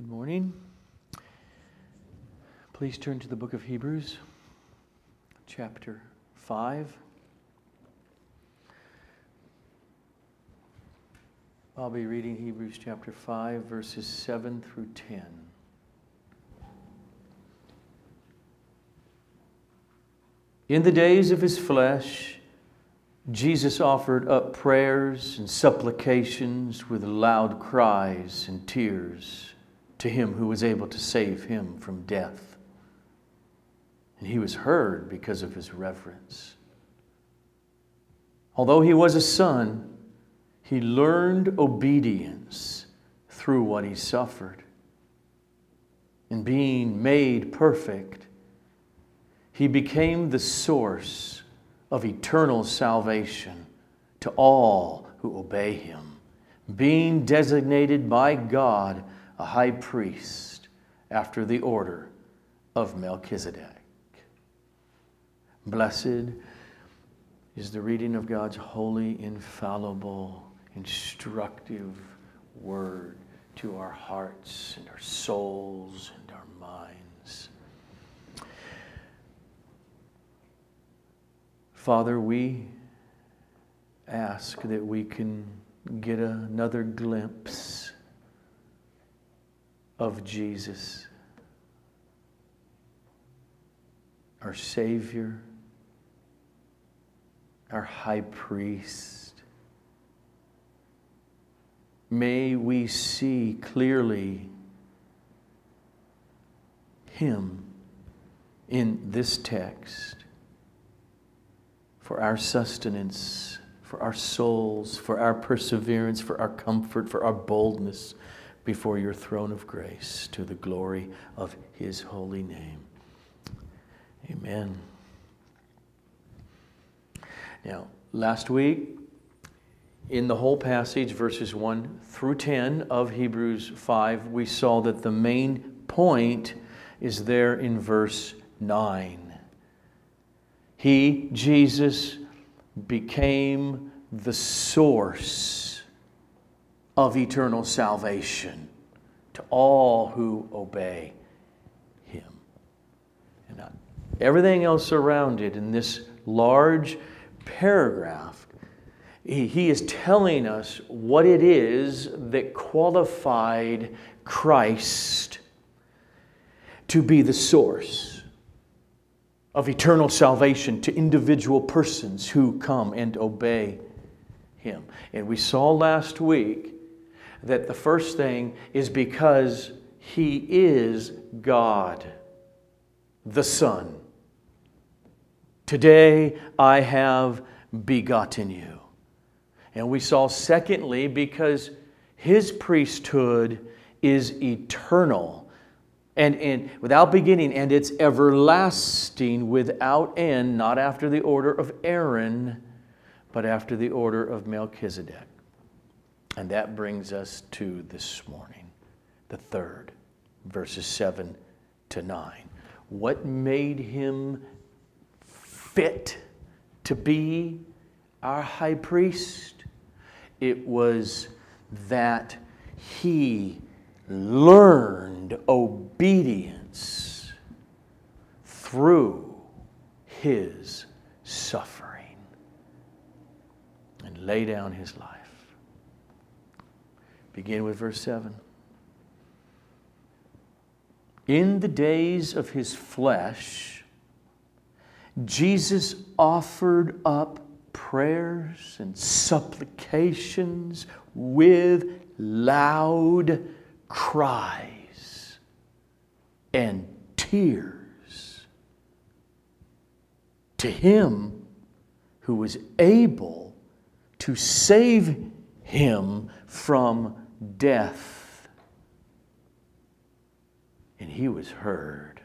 Good morning. Please turn to the book of Hebrews, chapter 5. I'll be reading Hebrews chapter 5, verses 7 through 10. In the days of his flesh, Jesus offered up prayers and supplications with loud cries and tears to him who was able to save him from death. And he was heard because of his reverence. Although he was a son, he learned obedience through what he suffered. In being made perfect, he became the source of eternal salvation to all who obey him, being designated by God a high priest after the order of Melchizedek. Blessed is the reading of God's holy, infallible, instructive word to our hearts and our souls and our minds. Father, we ask that we can get another glimpse of Jesus, our Savior, our High Priest. May we see clearly Him in this text for our sustenance, for our souls, for our perseverance, for our comfort, for our boldness before your throne of grace to the glory of his holy name. Amen. Now, last week, in the whole passage, verses 1 through 10 of Hebrews 5, we saw that the main point is there in verse 9. He, Jesus, became the source of eternal salvation to all who obey him. And everything else around it in this large paragraph, he is telling us what it is that qualified Christ to be the source of eternal salvation to individual persons who come and obey Him. And we saw last week that the first thing is because He is God, the Son. Today I have begotten you. And we saw, secondly, because His priesthood is eternal and, and without beginning, and it's everlasting without end, not after the order of Aaron, but after the order of Melchizedek. And that brings us to this morning, the third, verses 7 to 9. What made him fit to be our high priest? It was that he learned obedience through his suffering and lay down his life. Begin with verse 7. In the days of his flesh, Jesus offered up prayers and supplications with loud cries and tears to him who was able to save him from death. And he was heard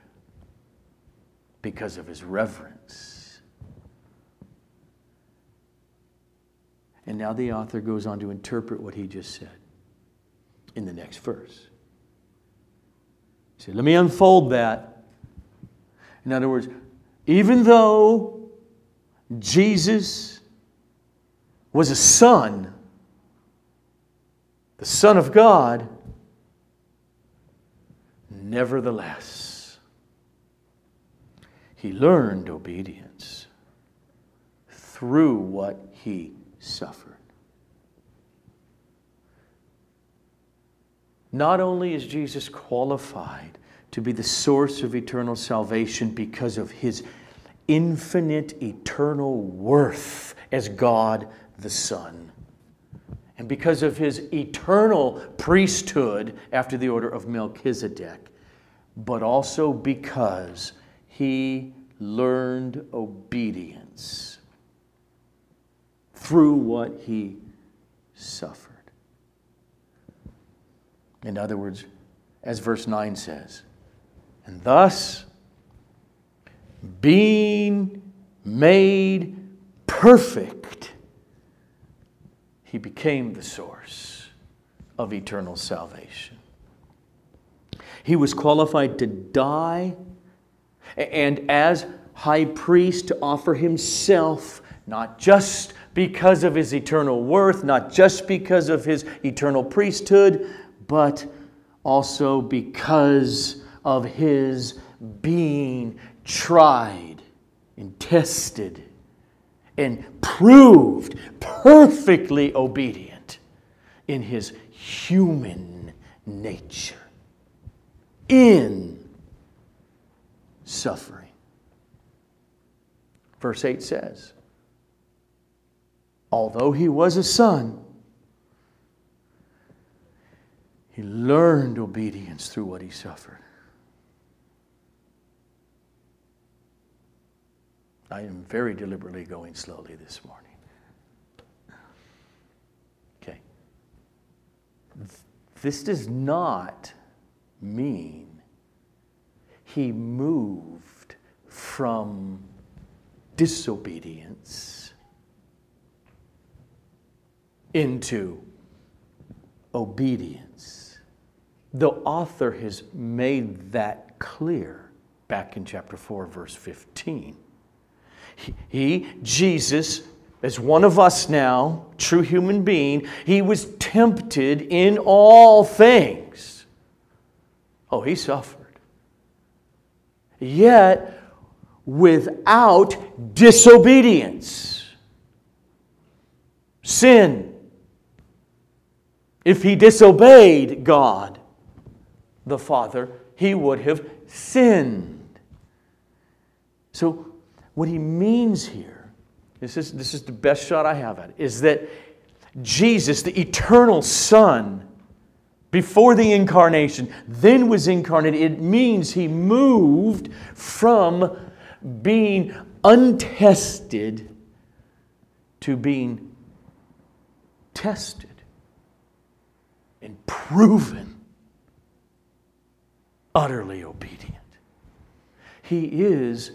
because of his reverence. And now the author goes on to interpret what he just said in the next verse. He said, Let me unfold that. In other words, even though Jesus was a son, the Son of God, Nevertheless, he learned obedience through what he suffered. Not only is Jesus qualified to be the source of eternal salvation because of his infinite eternal worth as God the Son, and because of his eternal priesthood after the order of Melchizedek, but also because he learned obedience through what he suffered. In other words, as verse 9 says, and thus, being made perfect, he became the source of eternal salvation. He was qualified to die and as high priest to offer himself, not just because of his eternal worth, not just because of his eternal priesthood, but also because of his being tried and tested and proved perfectly obedient in his human nature, in suffering. Verse 8 says, Although he was a son, he learned obedience through what he suffered. I am very deliberately going slowly this morning. Okay. This does not mean he moved from disobedience into obedience. The author has made that clear back in chapter 4, verse 15. He, Jesus, as one of us now, true human being, he was tempted in all things. Oh, he suffered. Yet, without disobedience, sin. If he disobeyed God, the Father, he would have sinned. So, what he means here, this is, this is the best shot I have at it, is that Jesus, the eternal Son, before the incarnation, then was incarnated. It means he moved from being untested to being tested and proven utterly obedient. He is,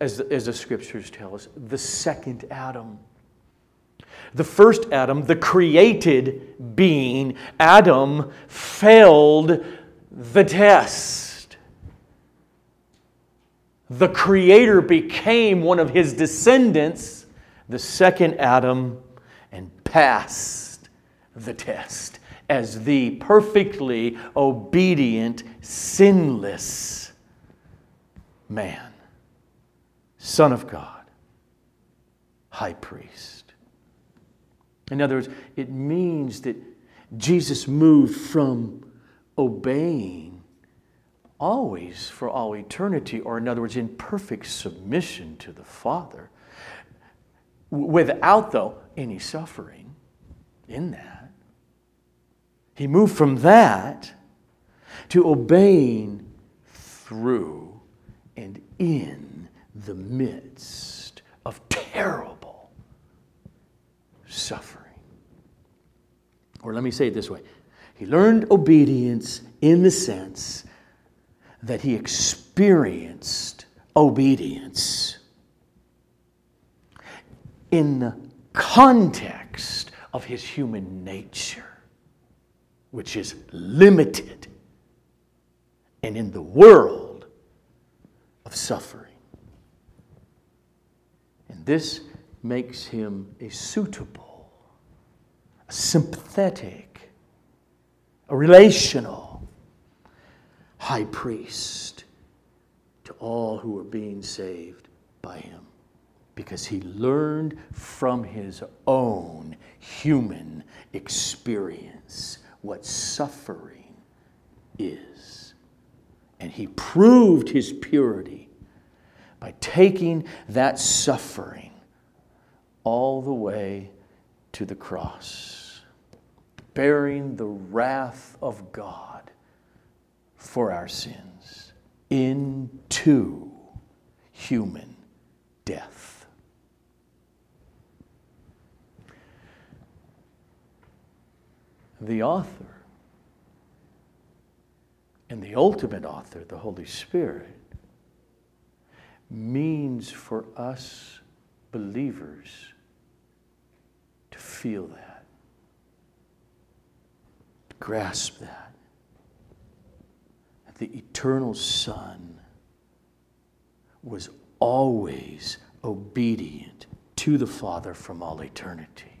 as, as the scriptures tell us, the second Adam. The first Adam, the created being, Adam, failed the test. The Creator became one of his descendants, the second Adam, and passed the test as the perfectly obedient, sinless man, Son of God, High Priest. In other words, it means that Jesus moved from obeying always for all eternity, or in other words, in perfect submission to the Father, without, though, any suffering in that. He moved from that to obeying through and in the midst of terrible suffering. Or let me say it this way He learned obedience in the sense that he experienced obedience in the context of his human nature which is limited and in the world of suffering. And this makes him a suitable, a sympathetic, a relational, high priest to all who are being saved by him because he learned from his own human experience what suffering is. And he proved his purity by taking that suffering all the way to the cross, bearing the wrath of God for our sins into human death. The author and the ultimate author, the Holy Spirit, means for us believers to feel that, to grasp that. That the eternal Son was always obedient to the Father from all eternity.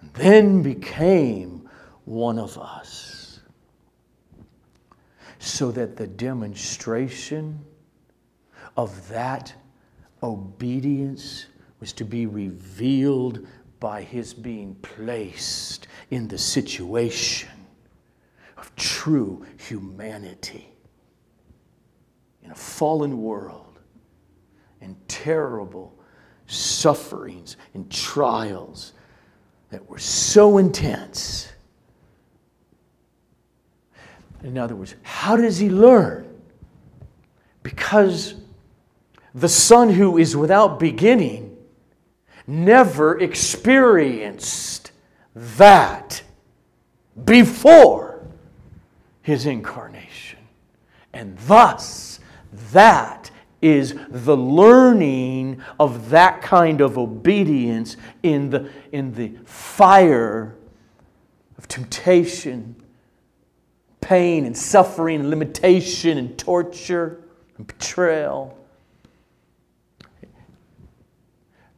And then became one of us. So that the demonstration of that obedience was to be revealed by his being placed in the situation of true humanity in a fallen world and terrible sufferings and trials that were so intense. In other words, how does he learn? Because the Son who is without beginning never experienced that before his incarnation. And thus, that is the learning of that kind of obedience in the, in the fire of temptation, pain, and suffering, limitation, and torture, and betrayal.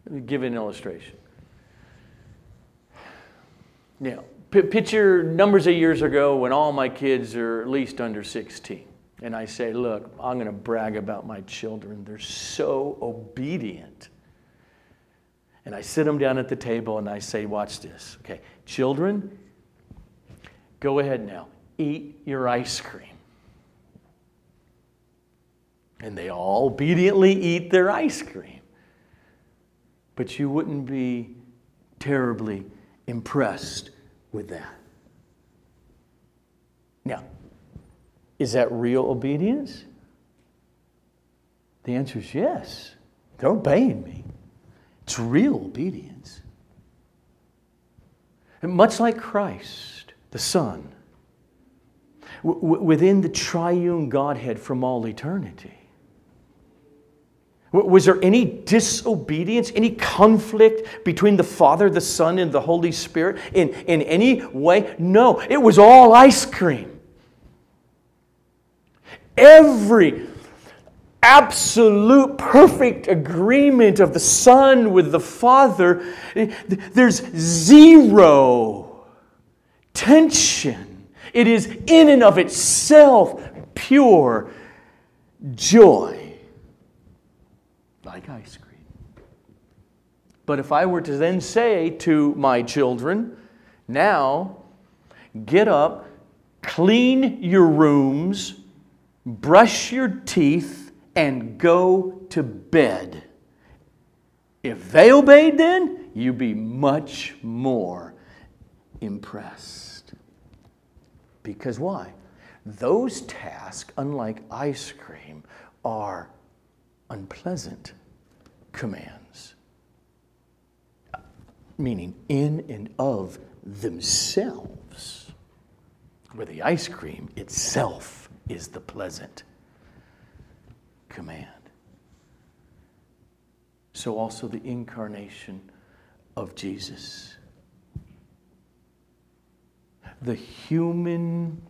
Let me give an illustration. Now, p- picture numbers of years ago when all my kids are at least under 16. And I say, look, I'm going to brag about my children. They're so obedient. And I sit them down at the table and I say, watch this. Okay, children, go ahead now, eat your ice cream. And they all obediently eat their ice cream but you wouldn't be terribly impressed with that. Now, is that real obedience? The answer is yes. They're obeying me. It's real obedience. And much like Christ, the Son, w- within the triune Godhead from all eternity, was there any disobedience, any conflict between the Father, the Son, and the Holy Spirit in, in any way? No, it was all ice cream. Every absolute perfect agreement of the Son with the Father, eh, there's zero tension. It is in and of itself pure joy like ice cream. But if I were to then say to my children, now get up, clean your rooms, brush your teeth, and go to bed. If they obeyed then, you'd be much more impressed. Because why? Those tasks, unlike ice cream, are unpleasant commands, meaning in and of themselves, where the ice cream itself is the pleasant command. So, also the incarnation of Jesus. The human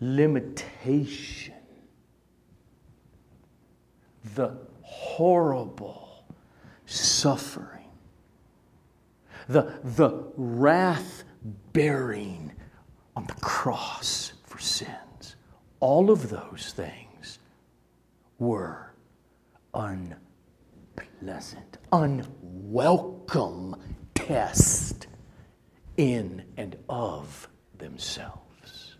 limitation, the horrible suffering, the, the wrath bearing on the cross for sins all of those things were unpleasant, unwelcome test in and of themselves.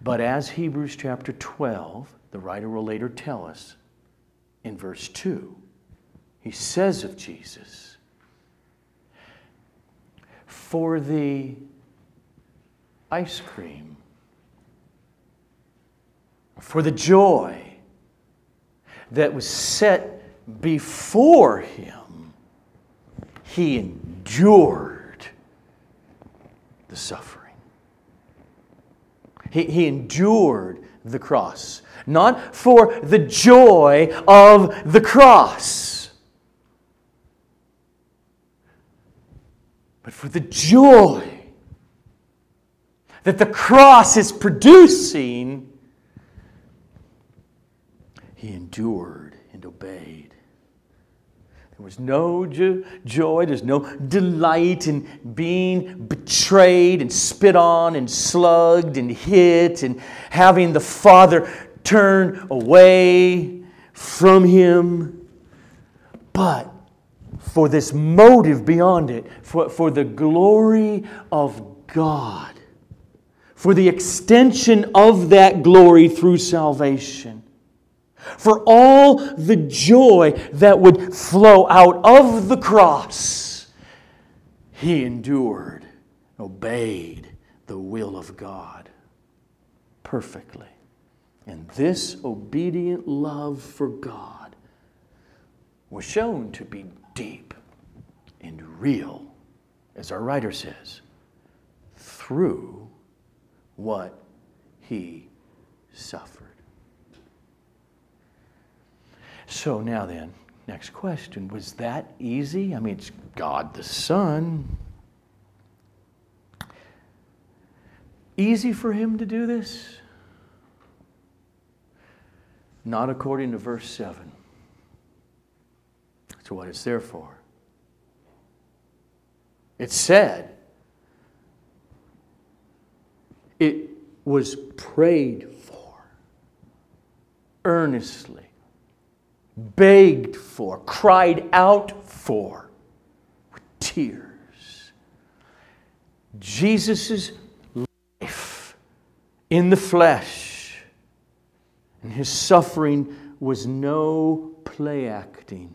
But as Hebrews chapter 12, the writer will later tell us in verse 2, he says of Jesus, For the ice cream, for the joy that was set before him, he endured the suffering. He, he endured the cross, not for the joy of the cross, but for the joy that the cross is producing. He endured and obeyed. There was no jo- joy, there's no delight in being betrayed and spit on and slugged and hit and having the Father turn away from him. But for this motive beyond it, for, for the glory of God, for the extension of that glory through salvation for all the joy that would flow out of the cross, he endured, obeyed the will of God perfectly. And this obedient love for God was shown to be deep and real, as our writer says, through what he suffered. So now then, next question was that easy? I mean, it's God the Son. Easy for him to do this? Not according to verse 7. That's what it's there for. It said, it was prayed for earnestly begged for, cried out for with tears. Jesus' life in the flesh and his suffering was no play acting.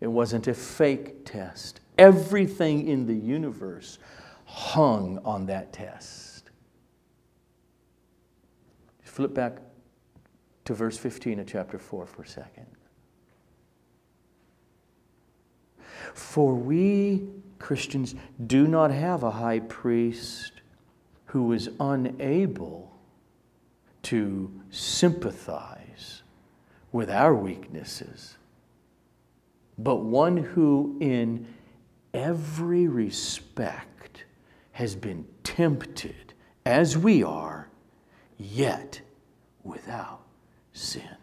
It wasn't a fake test. Everything in the universe hung on that test. Flip back to verse 15 of chapter 4 for a second. For we Christians do not have a high priest who is unable to sympathize with our weaknesses, but one who in every respect has been tempted as we are, yet without sin.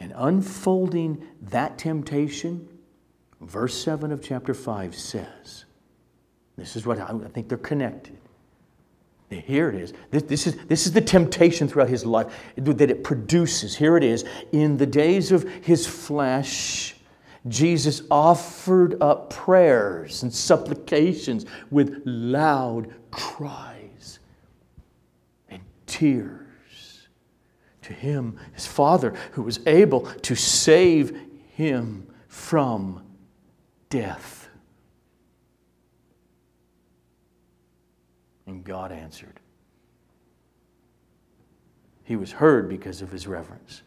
And unfolding that temptation, verse 7 of chapter 5 says, this is what I, think they're connected. Here it is. This, this, is. this is the temptation throughout his life that it produces. Here it is. In the days of his flesh, Jesus offered up prayers and supplications with loud cries and tears to him, his father, who was able to save him from death. And God answered. He was heard because of his reverence.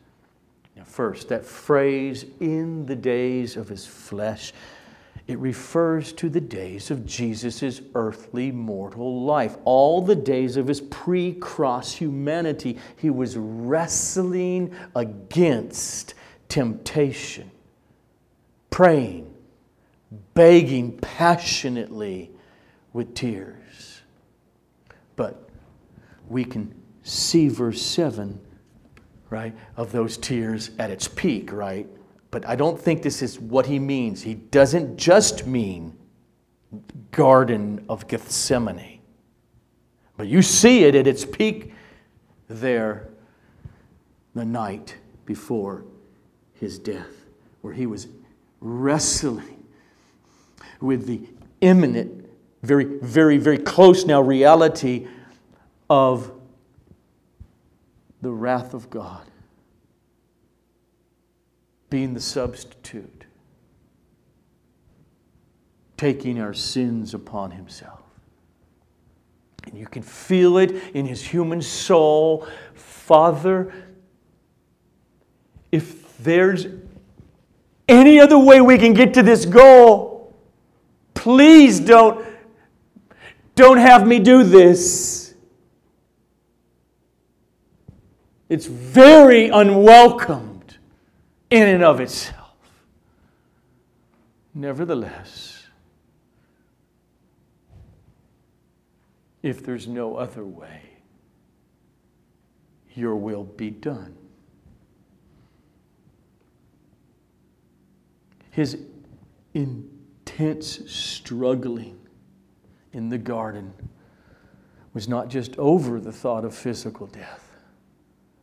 Now, first, that phrase, in the days of his flesh, it refers to the days of Jesus' earthly mortal life. All the days of his pre cross humanity, he was wrestling against temptation, praying, begging passionately with tears. But we can see verse 7, right, of those tears at its peak, right? But I don't think this is what he means. He doesn't just mean Garden of Gethsemane. But you see it at its peak there the night before his death, where he was wrestling with the imminent, very, very, very close now reality of the wrath of God being the substitute, taking our sins upon himself. And you can feel it in his human soul. Father, if there's any other way we can get to this goal, please don't, don't have me do this. It's very unwelcomed in and of itself. Nevertheless, if there's no other way, your will be done. His intense struggling in the garden was not just over the thought of physical death,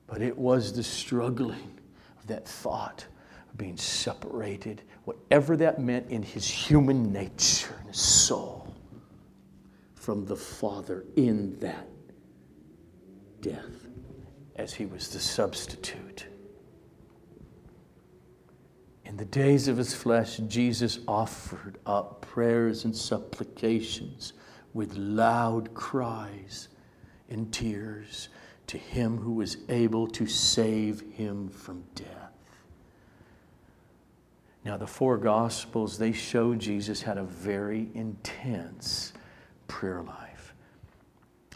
but it was the struggling that thought of being separated, whatever that meant in his human nature and his soul, from the Father in that death as he was the substitute. In the days of his flesh, Jesus offered up prayers and supplications with loud cries and tears to him who was able to save him from death. Now, the four Gospels, they show Jesus had a very intense prayer life.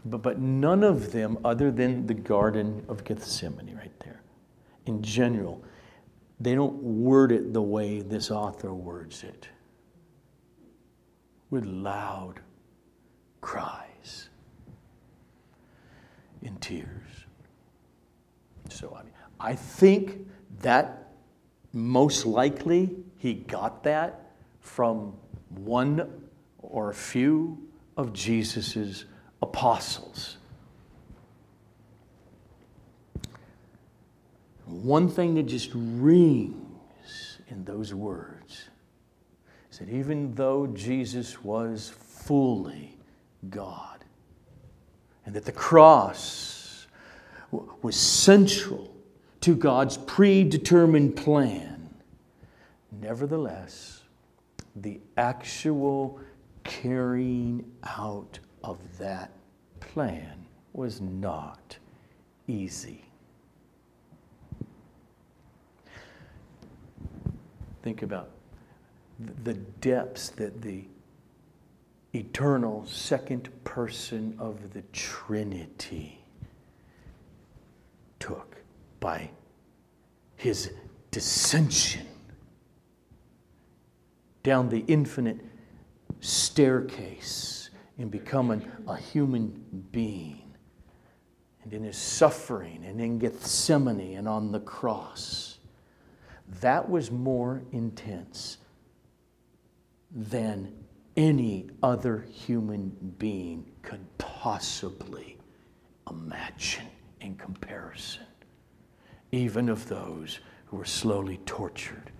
But, but none of them, other than the Garden of Gethsemane, right there, in general, they don't word it the way this author words it with loud cries in tears. So I, mean, I think that most likely he got that from one or a few of Jesus's apostles. One thing that just rings in those words is that even though Jesus was fully God, and that the cross was central to God's predetermined plan, nevertheless, the actual carrying out of that plan was not easy. Think about the depths that the eternal second person of the Trinity took by his dissension down the infinite staircase in becoming a human being, and in his suffering, and in Gethsemane, and on the cross. That was more intense than any other human being could possibly imagine in comparison, even of those who were slowly tortured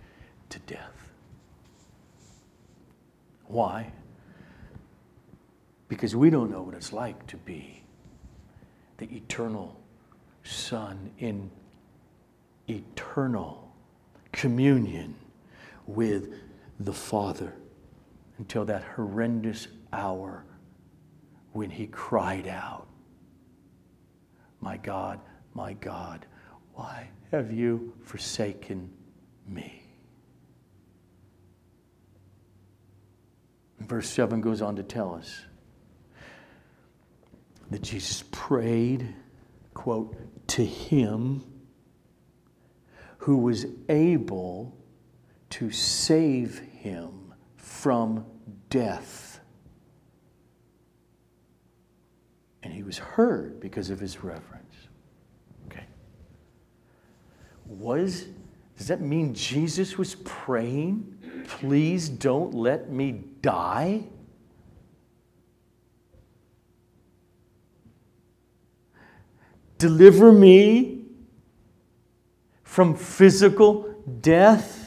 to death. Why? Because we don't know what it's like to be the eternal Son in eternal communion with the Father until that horrendous hour when he cried out, My God, my God, why have you forsaken me? verse 7 goes on to tell us that Jesus prayed, quote, to him who was able to save him from death. And he was heard because of his reverence. Okay. Was does that mean Jesus was praying, please don't let me die? deliver me from physical death?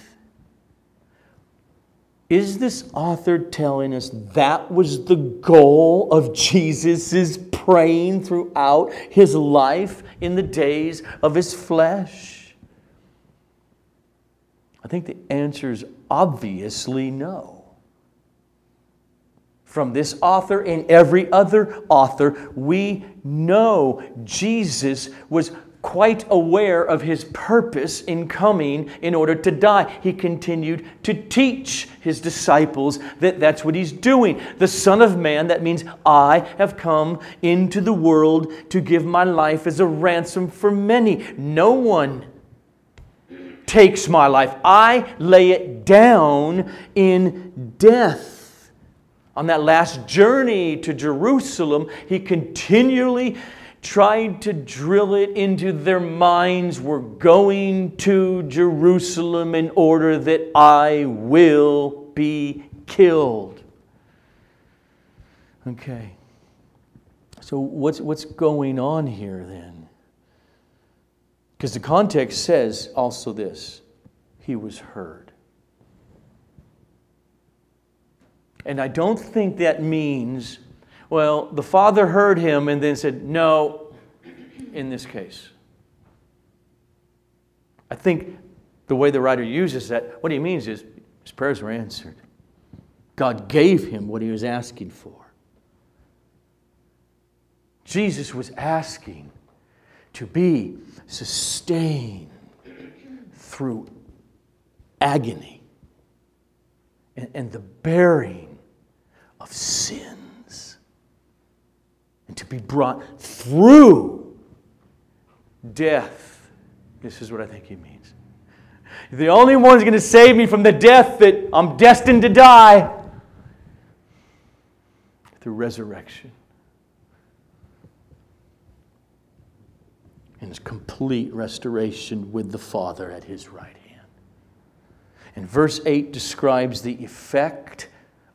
Is this author telling us that was the goal of Jesus' praying throughout his life in the days of his flesh? I think the answer is obviously no. From this author and every other author, we know Jesus was quite aware of his purpose in coming in order to die. He continued to teach his disciples that that's what he's doing. The Son of Man, that means I have come into the world to give my life as a ransom for many. No one takes my life, I lay it down in death. On that last journey to Jerusalem, he continually tried to drill it into their minds we're going to Jerusalem in order that I will be killed. Okay. So, what's, what's going on here then? Because the context says also this He was heard. And I don't think that means well, the father heard him and then said, No, in this case. I think the way the writer uses that, what he means is his prayers were answered. God gave him what he was asking for. Jesus was asking to be sustained through agony and, and the bearing of sin and to be brought through death. This is what I think he means. The only one who's going to save me from the death that I'm destined to die through resurrection. And his complete restoration with the Father at his right hand. And verse 8 describes the effect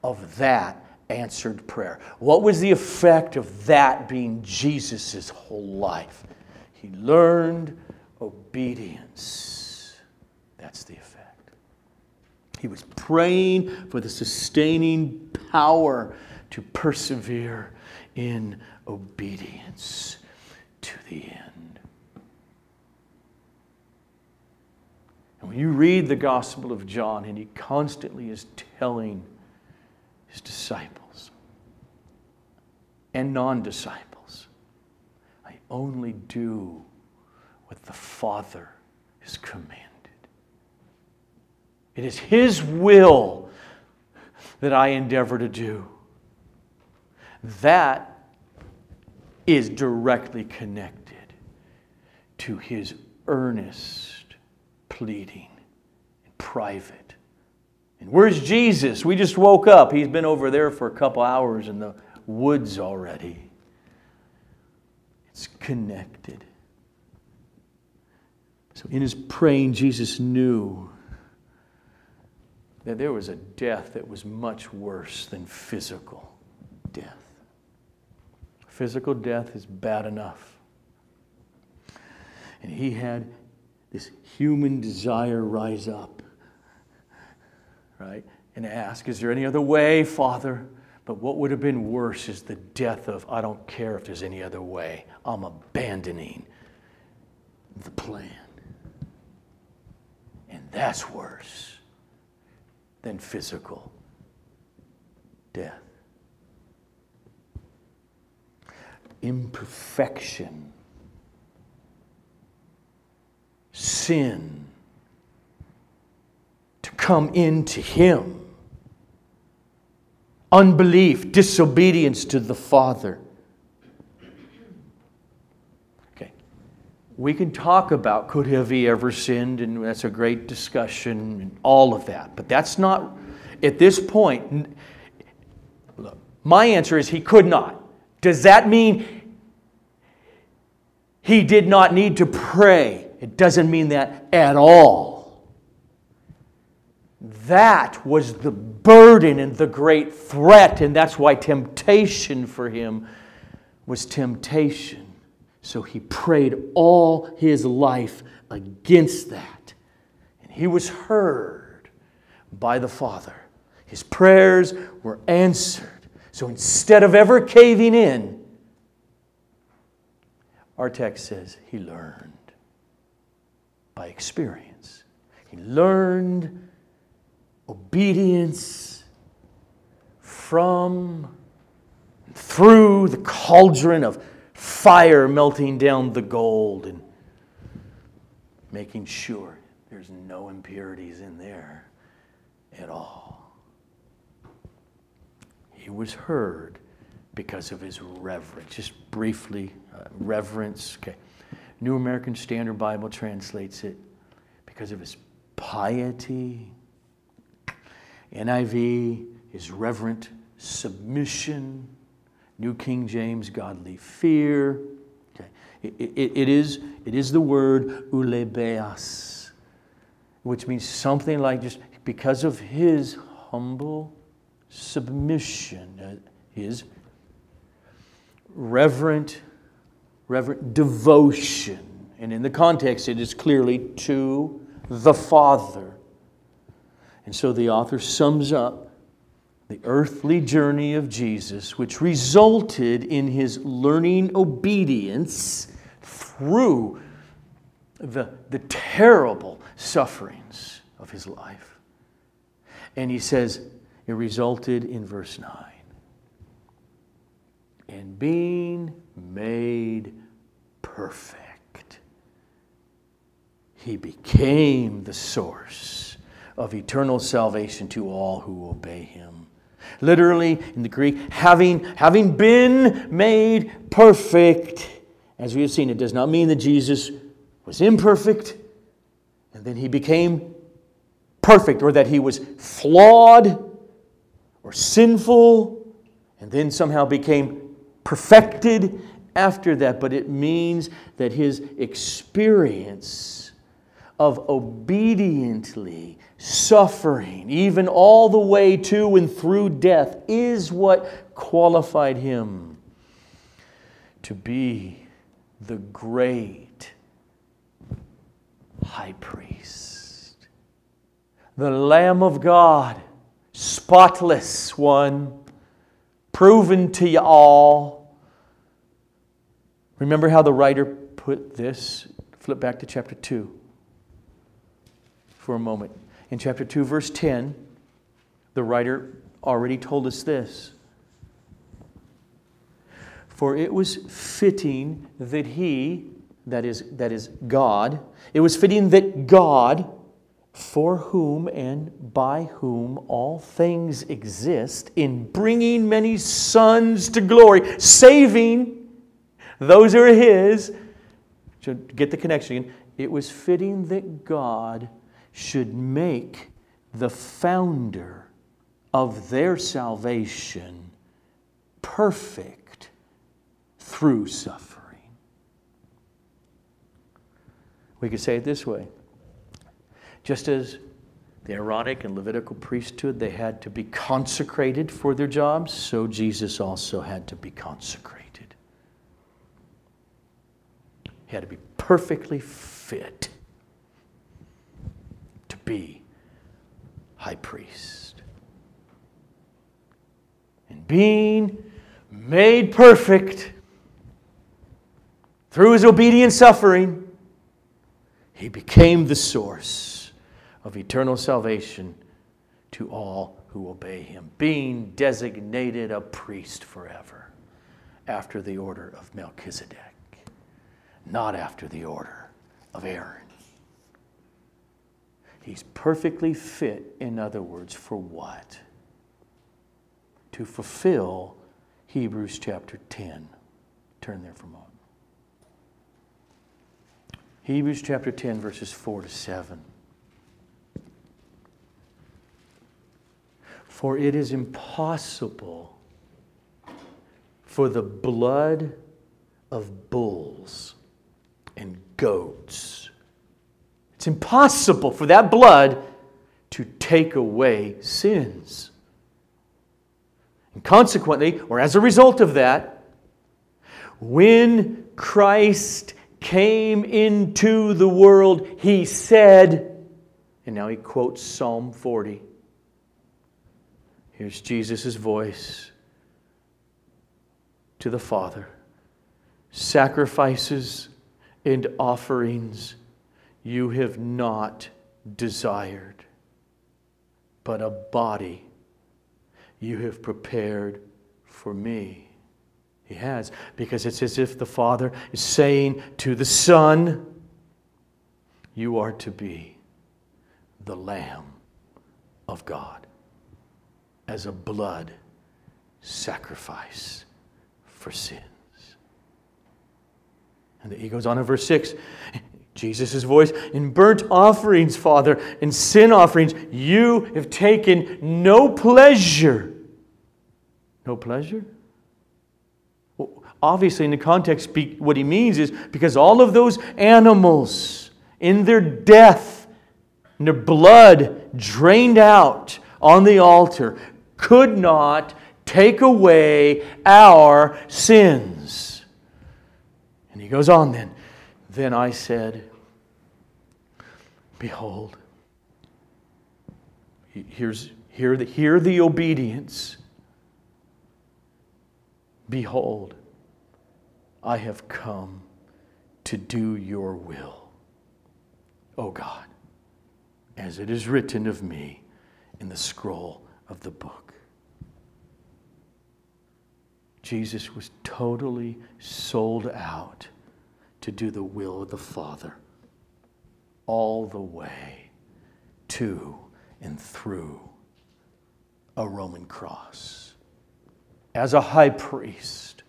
of that answered prayer. What was the effect of that being Jesus' whole life? He learned obedience. That's the effect. He was praying for the sustaining power to persevere in obedience to the end. And when you read the Gospel of John, and he constantly is telling his disciples and non disciples. I only do what the Father has commanded. It is His will that I endeavor to do. That is directly connected to His earnest pleading in private and where's Jesus? We just woke up. He's been over there for a couple hours in the woods already. It's connected. So in his praying, Jesus knew that there was a death that was much worse than physical death. Physical death is bad enough. And he had this human desire rise up right? And ask, Is there any other way, Father? But what would have been worse is the death of, I don't care if there's any other way. I'm abandoning the plan. And that's worse than physical death. Imperfection, sin, come into Him. Unbelief, disobedience to the Father. Okay. We can talk about could have he ever sinned, and that's a great discussion, and all of that. But that's not, at this point, look, my answer is he could not. Does that mean he did not need to pray? It doesn't mean that at all. That was the burden and the great threat, and that's why temptation for him was temptation. So he prayed all his life against that. And he was heard by the Father. His prayers were answered. So instead of ever caving in, our text says he learned by experience. He learned obedience from, through the cauldron of fire melting down the gold and making sure there's no impurities in there at all. He was heard because of his reverence. Just briefly, uh, reverence. Okay. New American Standard Bible translates it because of his piety. NIV, is reverent submission. New King James, godly fear. Okay. It, it, it, is, it is the word eulabeias, which means something like just because of his humble submission, uh, his reverent, reverent devotion. And in the context, it is clearly to the Father. And so the author sums up the earthly journey of Jesus, which resulted in his learning obedience through the, the terrible sufferings of his life. And he says it resulted in verse 9 and being made perfect, he became the source of eternal salvation to all who obey him. Literally, in the Greek, having, having been made perfect, as we have seen, it does not mean that Jesus was imperfect and then he became perfect, or that he was flawed or sinful and then somehow became perfected after that, but it means that his experience of obediently suffering, even all the way to and through death, is what qualified him to be the great high priest, the Lamb of God, spotless one, proven to you all. Remember how the writer put this? Flip back to chapter 2 for a moment. In chapter 2, verse 10, the writer already told us this. For it was fitting that he, that is, that is God, it was fitting that God, for whom and by whom all things exist, in bringing many sons to glory, saving those who are his, to get the connection it was fitting that God should make the founder of their salvation perfect through suffering. We could say it this way just as the Aaronic and Levitical priesthood, they had to be consecrated for their jobs, so Jesus also had to be consecrated. He had to be perfectly fit be high priest. And being made perfect through his obedient suffering, he became the source of eternal salvation to all who obey him, being designated a priest forever after the order of Melchizedek, not after the order of Aaron. He's perfectly fit, in other words, for what? To fulfill Hebrews chapter 10. Turn there for a moment. Hebrews chapter 10, verses 4 to 7. For it is impossible for the blood of bulls and goats it's impossible for that blood to take away sins. And consequently, or as a result of that, When Christ came into the world, he said, and now he quotes Psalm 40. Here's Jesus' voice to the Father Sacrifices and offerings you have not desired, but a body you have prepared for me. He has, because it's as if the Father is saying to the Son, You are to be the Lamb of God as a blood sacrifice for sins. And he goes on in verse 6 Jesus' voice, in burnt offerings, Father, in sin offerings, you have taken no pleasure. No pleasure? Well, obviously, in the context, what he means is because all of those animals, in their death, and their blood drained out on the altar, could not take away our sins. And he goes on then. Then I said, Behold, here's, hear, the, hear the obedience. Behold, I have come to do your will, O God, as it is written of me in the scroll of the book. Jesus was totally sold out to do the will of the Father all the way to and through a Roman cross. As a high priest,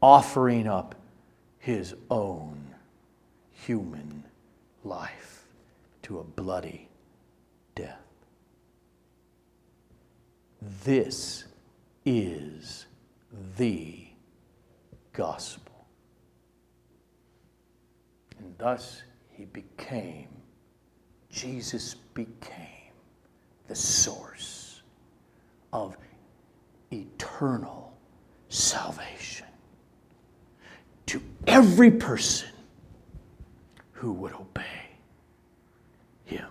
offering up his own human life to a bloody death. This is the gospel. And thus he became, Jesus became the source of eternal salvation to every person who would obey him.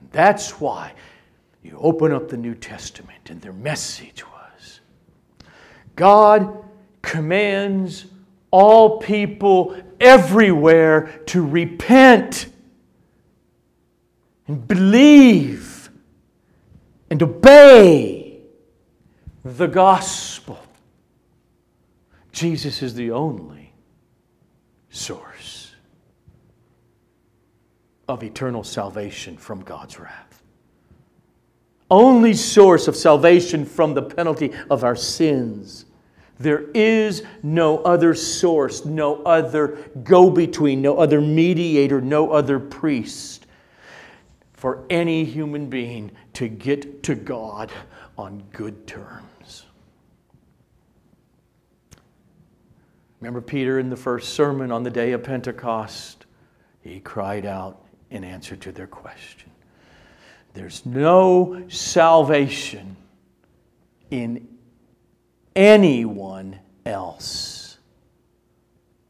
And that's why you open up the New Testament and their message was God commands all people everywhere to repent and believe and obey the gospel. Jesus is the only source of eternal salvation from God's wrath. Only source of salvation from the penalty of our sins there is no other source, no other go between, no other mediator, no other priest for any human being to get to God on good terms. Remember Peter in the first sermon on the day of Pentecost? He cried out in answer to their question. There's no salvation in anyone else.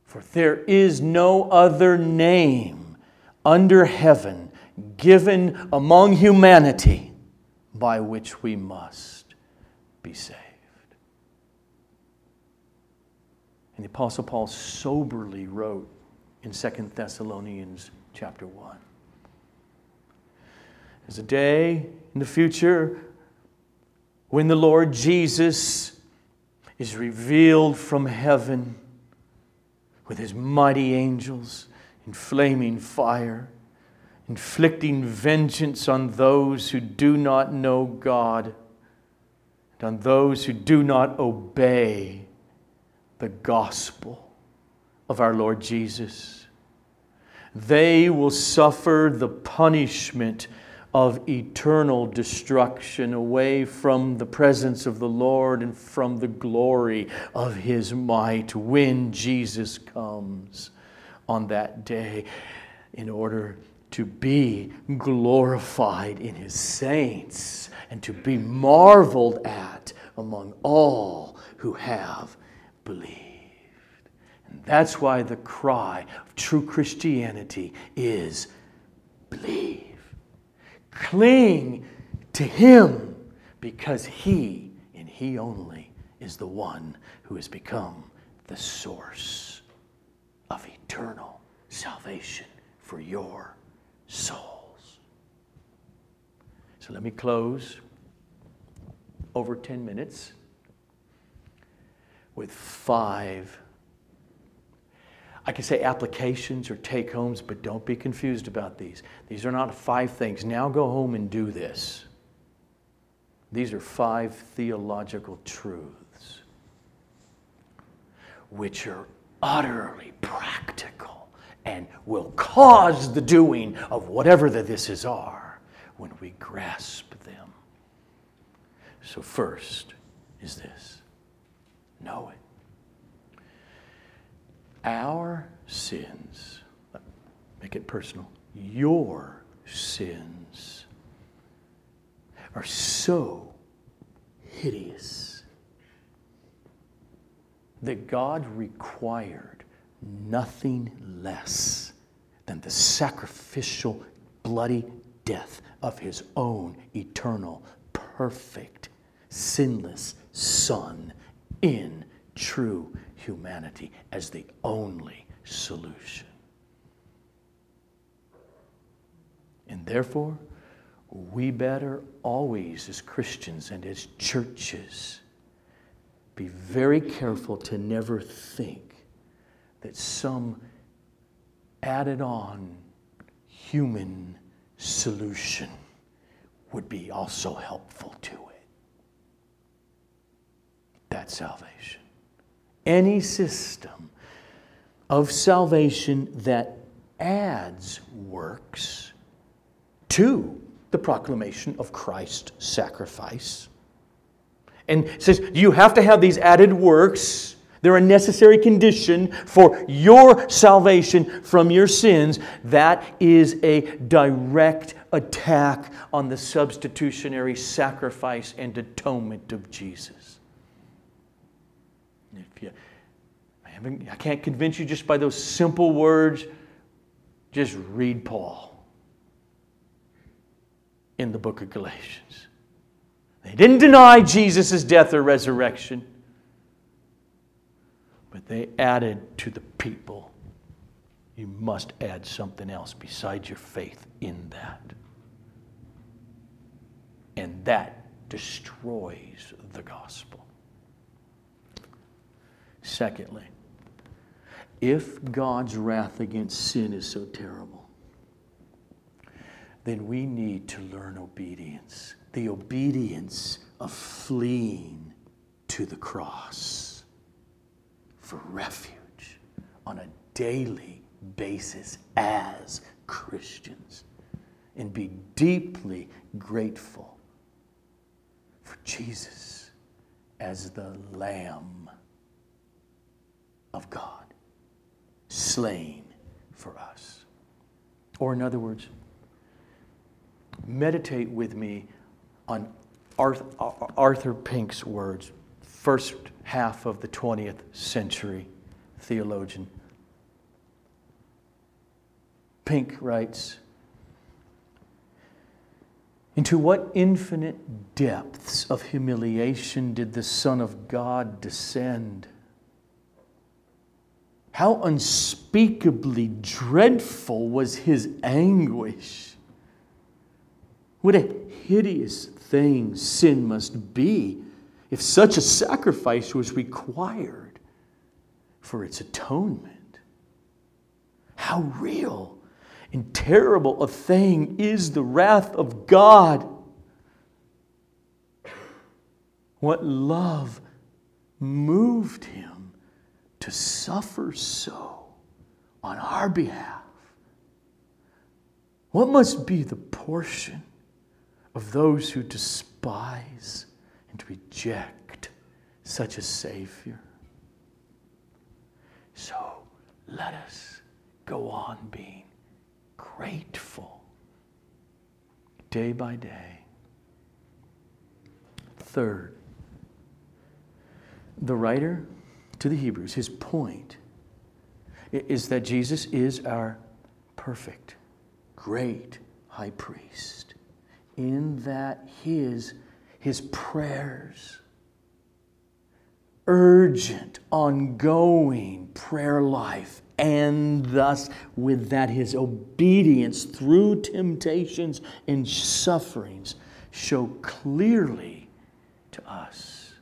For there is no other name under heaven given among humanity by which we must be saved. And the Apostle Paul soberly wrote in 2 Thessalonians chapter 1. There's a day in the future when the Lord Jesus is revealed from heaven with his mighty angels in flaming fire, inflicting vengeance on those who do not know God and on those who do not obey the gospel of our Lord Jesus. They will suffer the punishment of eternal destruction away from the presence of the Lord and from the glory of his might when Jesus comes on that day in order to be glorified in his saints and to be marveled at among all who have believed. And that's why the cry of true Christianity is believe. Cling to Him because He and He only is the one who has become the source of eternal salvation for your souls. So let me close over 10 minutes with five I can say applications or take homes, but don't be confused about these. These are not five things. Now go home and do this. These are five theological truths which are utterly practical and will cause the doing of whatever the thises are when we grasp them. So, first is this know it our sins, make it personal, your sins are so hideous that God required nothing less than the sacrificial, bloody death of his own eternal, perfect, sinless Son in true humanity as the only solution. And therefore, we better always, as Christians and as churches, be very careful to never think that some added on human solution would be also helpful to it. That's salvation any system of salvation that adds works to the proclamation of Christ's sacrifice. And says, you have to have these added works. They're a necessary condition for your salvation from your sins. That is a direct attack on the substitutionary sacrifice and atonement of Jesus. You, I, haven't, I can't convince you just by those simple words, just read Paul in the book of Galatians. They didn't deny Jesus' death or resurrection, but they added to the people. You must add something else besides your faith in that. And that destroys the gospel. Secondly, if God's wrath against sin is so terrible, then we need to learn obedience the obedience of fleeing to the cross for refuge on a daily basis as Christians and be deeply grateful for Jesus as the Lamb of God, slain for us. Or, in other words, meditate with me on Arthur Pink's words, first half of the 20th century theologian. Pink writes, Into what infinite depths of humiliation did the Son of God descend? How unspeakably dreadful was his anguish. What a hideous thing sin must be if such a sacrifice was required for its atonement. How real and terrible a thing is the wrath of God. What love moved him to suffer so on our behalf, what must be the portion of those who despise and reject such a Savior? So let us go on being grateful day by day. Third, The writer to the Hebrews, his point is that Jesus is our perfect, great high priest, in that his, his prayers, urgent, ongoing prayer life, and thus with that his obedience through temptations and sufferings show clearly to us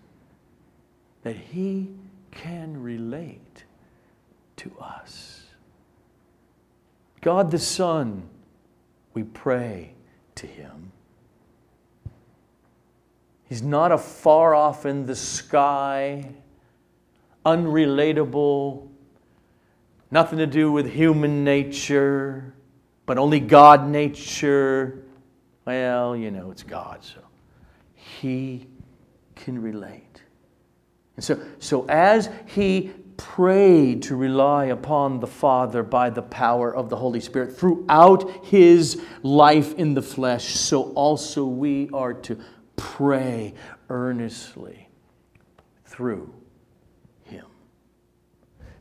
that he can relate to us. God the Son, we pray to him. He's not a far off in the sky, unrelatable, nothing to do with human nature, but only God nature. Well, you know, it's God, so He can relate. And so, so as He prayed to rely upon the Father by the power of the Holy Spirit throughout His life in the flesh, so also we are to pray earnestly through Him.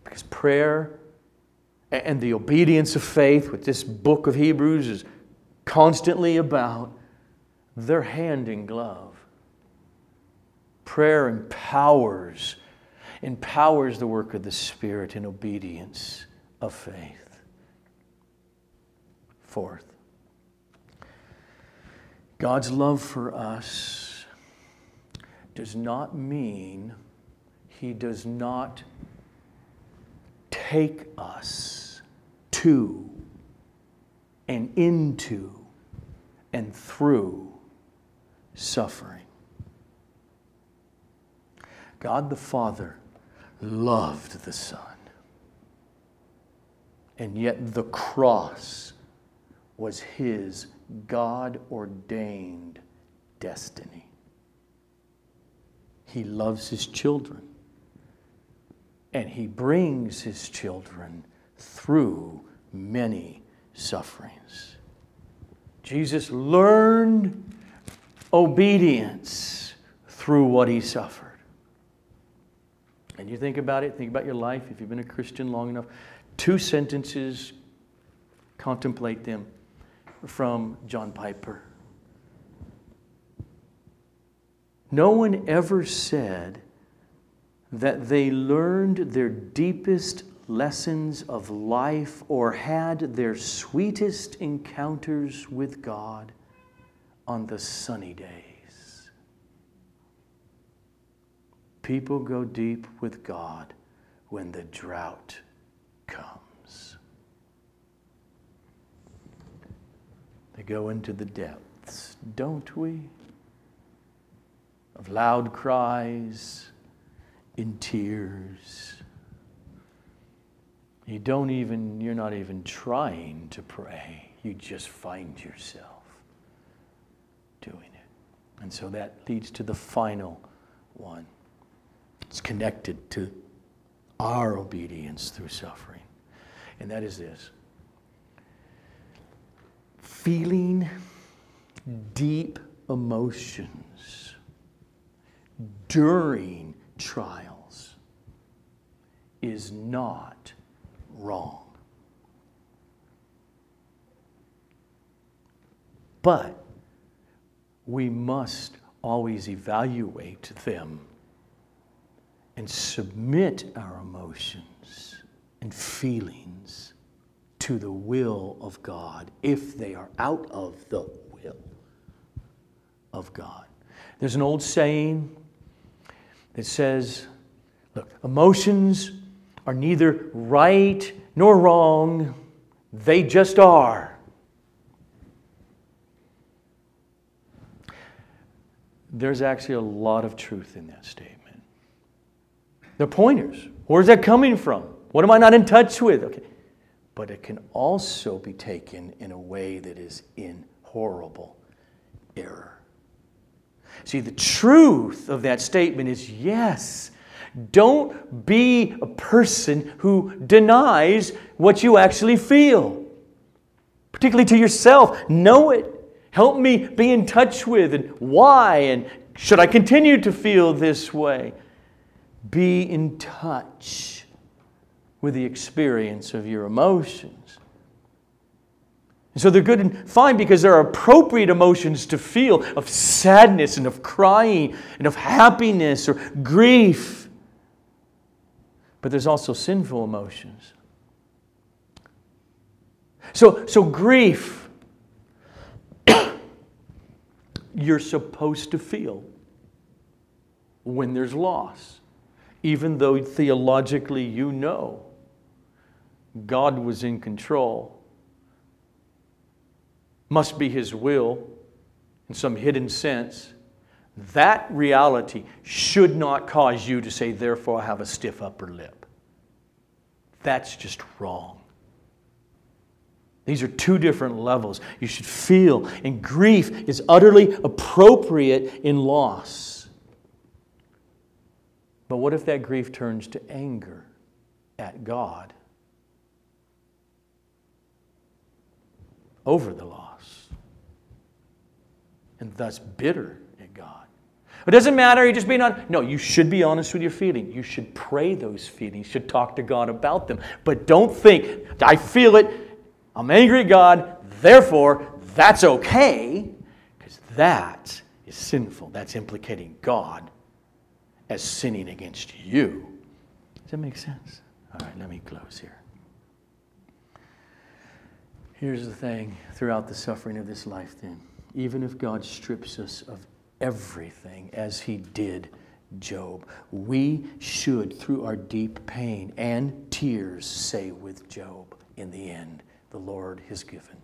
Because prayer and the obedience of faith, what this book of Hebrews is constantly about, they're hand in glove. Prayer empowers, empowers the work of the Spirit in obedience of faith. Fourth, God's love for us does not mean He does not take us to and into and through suffering. God the Father loved the Son, and yet the cross was His God ordained destiny. He loves His children and he brings his children through many sufferings. Jesus learned obedience through what he suffered. And you think about it, think about your life, if you've been a Christian long enough, two sentences, contemplate them from John Piper. No one ever said, that they learned their deepest lessons of life or had their sweetest encounters with God on the sunny days. People go deep with God when the drought comes. They go into the depths, don't we? Of loud cries in tears. You don't even, you're not even trying to pray. You just find yourself doing it. And so that leads to the final one. It's connected to our obedience through suffering. And that is this feeling deep emotions during trials is not wrong. But we must always evaluate them and submit our emotions and feelings to the will of God if they are out of the will of God. There's an old saying that says, look, emotions are neither right nor wrong, they just are. There's actually a lot of truth in that statement. They're pointers. Where's that coming from? What am I not in touch with? Okay. But it can also be taken in a way that is in horrible error. See, the truth of that statement is yes. Don't be a person who denies what you actually feel, particularly to yourself. Know it. Help me be in touch with and why and should I continue to feel this way? Be in touch with the experience of your emotions. And so they're good and fine because there are appropriate emotions to feel of sadness and of crying and of happiness or grief. But there's also sinful emotions. So, so grief, you're supposed to feel when there's loss, even though theologically you know God was in control. Must be His will in some hidden sense. That reality should not cause you to say, therefore, I have a stiff upper lip. That's just wrong. These are two different levels. You should feel, and grief is utterly appropriate in loss. But what if that grief turns to anger at God over the loss? And thus bitter at God. It doesn't matter, you're just being on. No, you should be honest with your feelings. You should pray those feelings. You should talk to God about them. But don't think, I feel it, I'm angry at God, therefore that's okay, because that is sinful. That's implicating God as sinning against you. Does that make sense? All right, let me close here. Here's the thing throughout the suffering of this life, then, even if God strips us of everything as he did Job, we should, through our deep pain and tears, say with Job in the end, the Lord has given.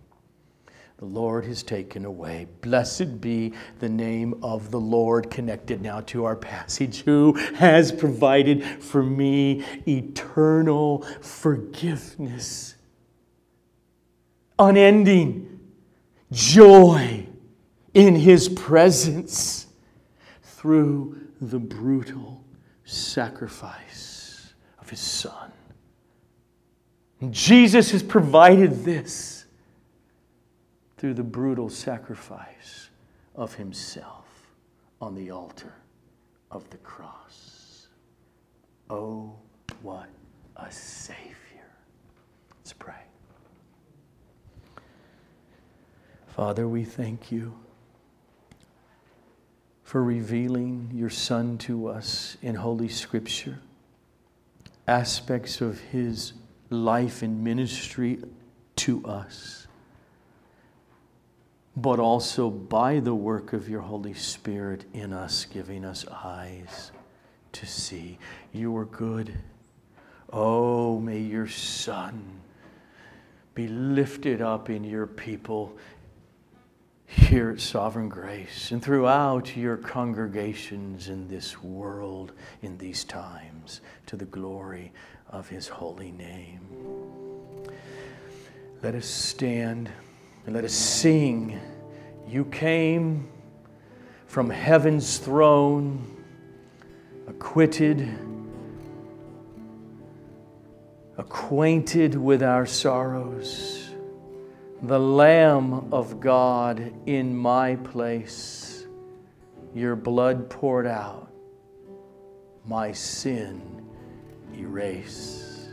The Lord has taken away. Blessed be the name of the Lord, connected now to our passage, who has provided for me eternal forgiveness, unending joy in his presence through the brutal sacrifice of his Son. Jesus has provided this through the brutal sacrifice of himself on the altar of the cross. Oh, what a Savior. Let's pray. Father, we thank you for revealing your Son to us in Holy Scripture, aspects of his life and ministry to us, but also by the work of your Holy Spirit in us, giving us eyes to see. You are good. Oh, may your Son be lifted up in your people here at Sovereign Grace and throughout your congregations in this world in these times to the glory of his holy name. Let us stand and let us sing. You came from heaven's throne, acquitted, acquainted with our sorrows, the Lamb of God in my place, your blood poured out, my sin erase.